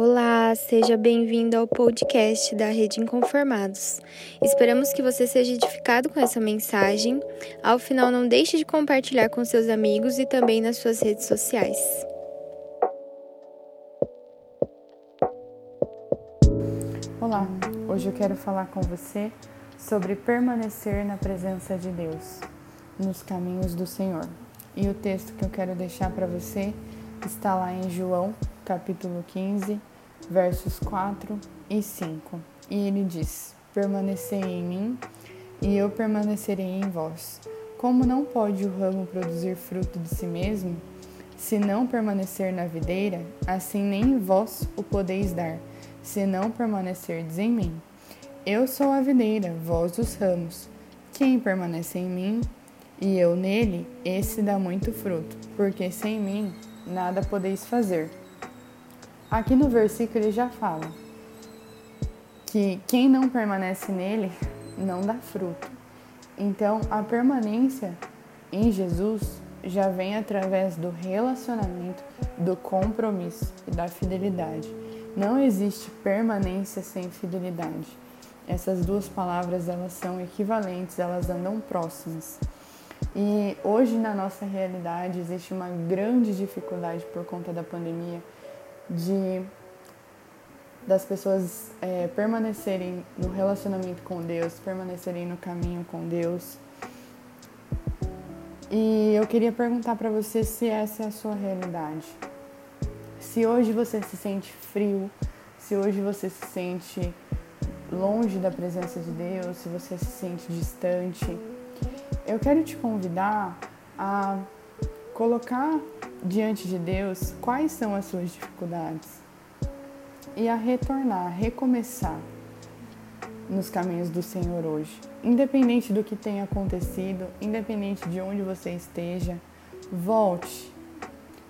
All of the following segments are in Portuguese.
Olá, seja bem-vindo ao podcast da Rede Inconformados. Esperamos que você seja edificado com essa mensagem. Ao final, não deixe de compartilhar com seus amigos e também nas suas redes sociais. Olá, hoje eu quero falar com você sobre permanecer na presença de Deus, nos caminhos do Senhor. E o texto que eu quero deixar para você está lá em João, capítulo 15, versos 4 e 5. E ele diz: Permanecei em mim, e eu permanecerei em vós. Como não pode o ramo produzir fruto de si mesmo, se não permanecer na videira, assim nem vós o podeis dar, se não permanecerdes em mim. Eu sou a videira, vós os ramos. Quem permanece em mim e eu nele, esse dá muito fruto, porque sem mim nada podeis fazer. Aqui no versículo ele já fala que quem não permanece nele não dá fruto. Então, a permanência em Jesus já vem através do relacionamento, do compromisso e da fidelidade. Não existe permanência sem fidelidade. Essas duas palavras elas são equivalentes, elas andam próximas. E hoje na nossa realidade existe uma grande dificuldade por conta da pandemia de das pessoas é, permanecerem no relacionamento com Deus, permanecerem no caminho com Deus. E eu queria perguntar para você se essa é a sua realidade. Se hoje você se sente frio, se hoje você se sente longe da presença de Deus, se você se sente distante, eu quero te convidar a colocar diante de Deus quais são as suas dificuldades e a retornar, a recomeçar nos caminhos do Senhor hoje. Independente do que tenha acontecido, independente de onde você esteja, volte,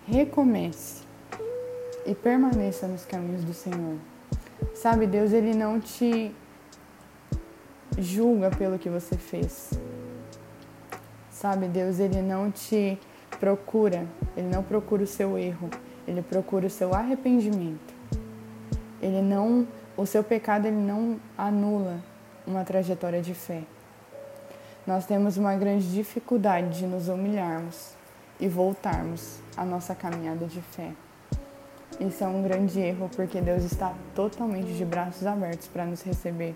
recomece e permaneça nos caminhos do Senhor. Sabe, Deus, ele não te julga pelo que você fez. Sabe, Deus, ele não te procura, ele não procura o seu erro, ele procura o seu arrependimento. Ele não, o seu pecado ele não anula uma trajetória de fé. Nós temos uma grande dificuldade de nos humilharmos e voltarmos à nossa caminhada de fé. Isso é um grande erro porque Deus está totalmente de braços abertos para nos receber.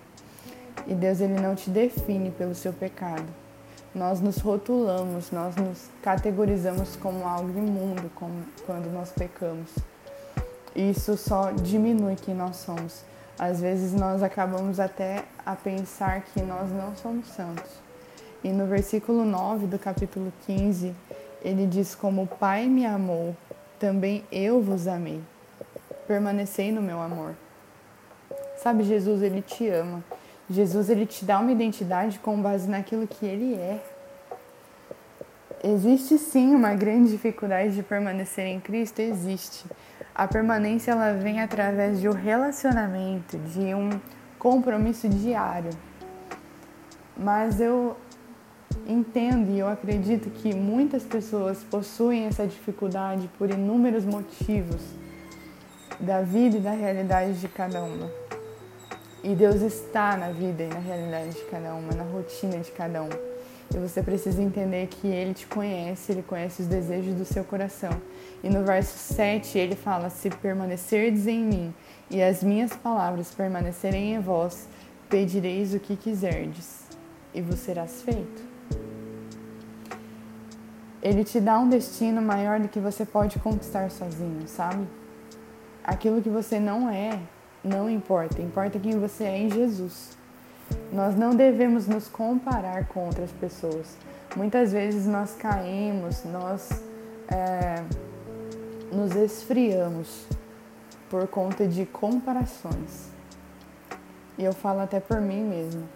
E Deus ele não te define pelo seu pecado nós nos rotulamos, nós nos categorizamos como algo imundo como, quando nós pecamos. Isso só diminui quem nós somos. Às vezes nós acabamos até a pensar que nós não somos santos. E no versículo 9 do capítulo 15, ele diz: Como o Pai me amou, também eu vos amei. Permanecei no meu amor. Sabe, Jesus, ele te ama. Jesus ele te dá uma identidade com base naquilo que ele é. Existe sim uma grande dificuldade de permanecer em Cristo, existe. A permanência ela vem através de um relacionamento, de um compromisso diário. Mas eu entendo e eu acredito que muitas pessoas possuem essa dificuldade por inúmeros motivos da vida e da realidade de cada uma. E Deus está na vida e na realidade de cada uma, na rotina de cada um. E você precisa entender que Ele te conhece, Ele conhece os desejos do seu coração. E no verso 7 ele fala: Se permanecerdes em mim e as minhas palavras permanecerem em vós, pedireis o que quiserdes e vos serás feito. Ele te dá um destino maior do que você pode conquistar sozinho, sabe? Aquilo que você não é, não importa, importa quem você é em Jesus. Nós não devemos nos comparar com outras pessoas. Muitas vezes nós caímos, nós é, nos esfriamos por conta de comparações. E eu falo até por mim mesmo.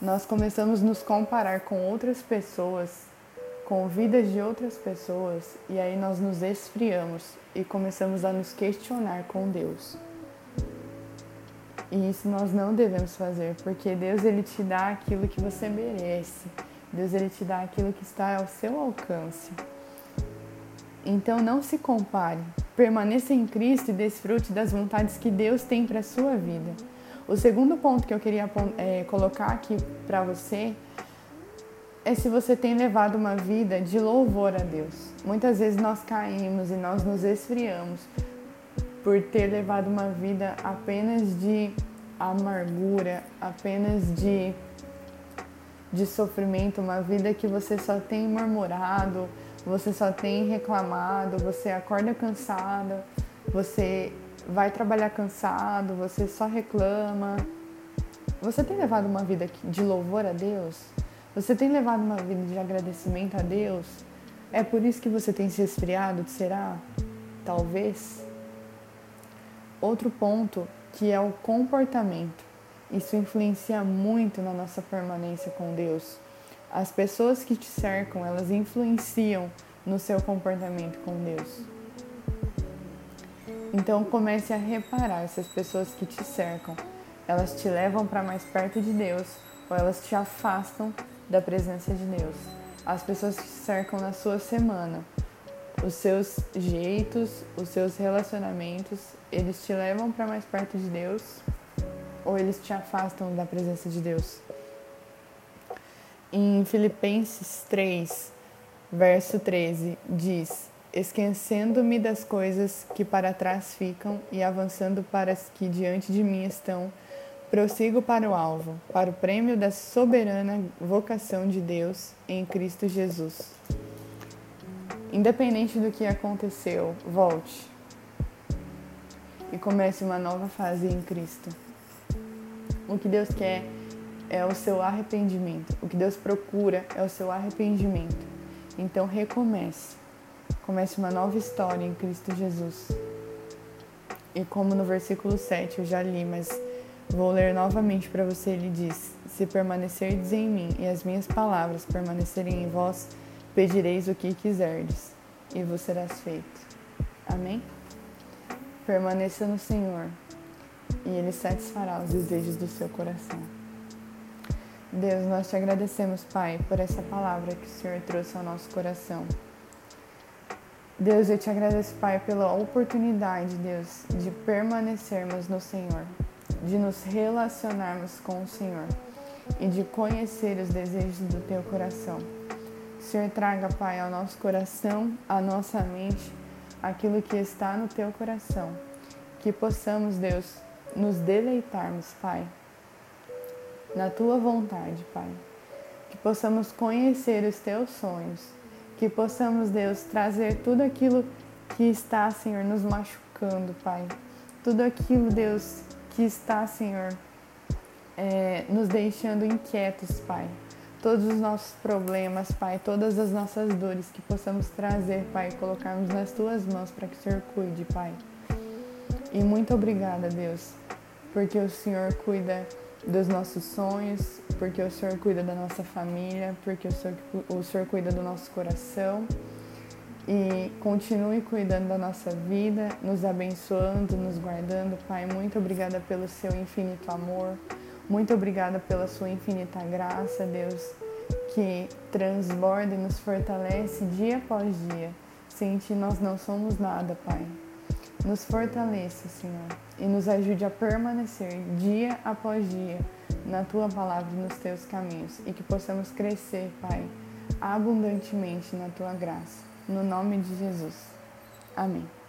Nós começamos a nos comparar com outras pessoas, com vidas de outras pessoas, e aí nós nos esfriamos e começamos a nos questionar com Deus. E isso nós não devemos fazer, porque Deus ele te dá aquilo que você merece. Deus ele te dá aquilo que está ao seu alcance. Então não se compare, permaneça em Cristo e desfrute das vontades que Deus tem para a sua vida. O segundo ponto que eu queria é, colocar aqui para você é se você tem levado uma vida de louvor a Deus. Muitas vezes nós caímos e nós nos esfriamos por ter levado uma vida apenas de amargura, apenas de, de sofrimento, uma vida que você só tem murmurado, você só tem reclamado, você acorda cansada, você vai trabalhar cansado, você só reclama. Você tem levado uma vida de louvor a Deus? Você tem levado uma vida de agradecimento a Deus? É por isso que você tem se esfriado? Será? Talvez. Outro ponto que é o comportamento. Isso influencia muito na nossa permanência com Deus. As pessoas que te cercam, elas influenciam no seu comportamento com Deus. Então comece a reparar se as pessoas que te cercam, elas te levam para mais perto de Deus ou elas te afastam da presença de Deus. As pessoas que te cercam na sua semana, os seus jeitos, os seus relacionamentos, eles te levam para mais perto de Deus ou eles te afastam da presença de Deus. Em Filipenses 3, verso 13, diz: Esquecendo-me das coisas que para trás ficam e avançando para as que diante de mim estão, prossigo para o alvo, para o prêmio da soberana vocação de Deus em Cristo Jesus. Independente do que aconteceu, volte e comece uma nova fase em Cristo. O que Deus quer é o seu arrependimento. O que Deus procura é o seu arrependimento. Então recomece. Comece uma nova história em Cristo Jesus. E como no versículo 7 eu já li, mas vou ler novamente para você, ele diz: Se permanecerdes em mim e as minhas palavras permanecerem em vós, pedireis o que quiserdes, e vos serás feito. Amém? Permaneça no Senhor, e Ele satisfará os desejos do seu coração. Deus, nós te agradecemos, Pai, por essa palavra que o Senhor trouxe ao nosso coração. Deus, eu te agradeço, Pai, pela oportunidade, Deus, de permanecermos no Senhor, de nos relacionarmos com o Senhor e de conhecer os desejos do teu coração. Senhor traga, Pai, ao nosso coração, à nossa mente, aquilo que está no teu coração. Que possamos, Deus, nos deleitarmos, Pai, na tua vontade, Pai. Que possamos conhecer os teus sonhos. Que possamos, Deus, trazer tudo aquilo que está, Senhor, nos machucando, Pai. Tudo aquilo, Deus, que está, Senhor, é, nos deixando inquietos, Pai. Todos os nossos problemas, Pai, todas as nossas dores que possamos trazer, Pai, colocarmos nas tuas mãos para que o Senhor cuide, Pai. E muito obrigada, Deus, porque o Senhor cuida dos nossos sonhos, porque o Senhor cuida da nossa família, porque o Senhor, o Senhor cuida do nosso coração. E continue cuidando da nossa vida, nos abençoando, nos guardando. Pai, muito obrigada pelo seu infinito amor. Muito obrigada pela sua infinita graça, Deus, que transborda e nos fortalece dia após dia. Sem ti nós não somos nada, Pai. Nos fortaleça, Senhor, e nos ajude a permanecer dia após dia na tua palavra e nos teus caminhos e que possamos crescer, Pai, abundantemente na tua graça. No nome de Jesus. Amém.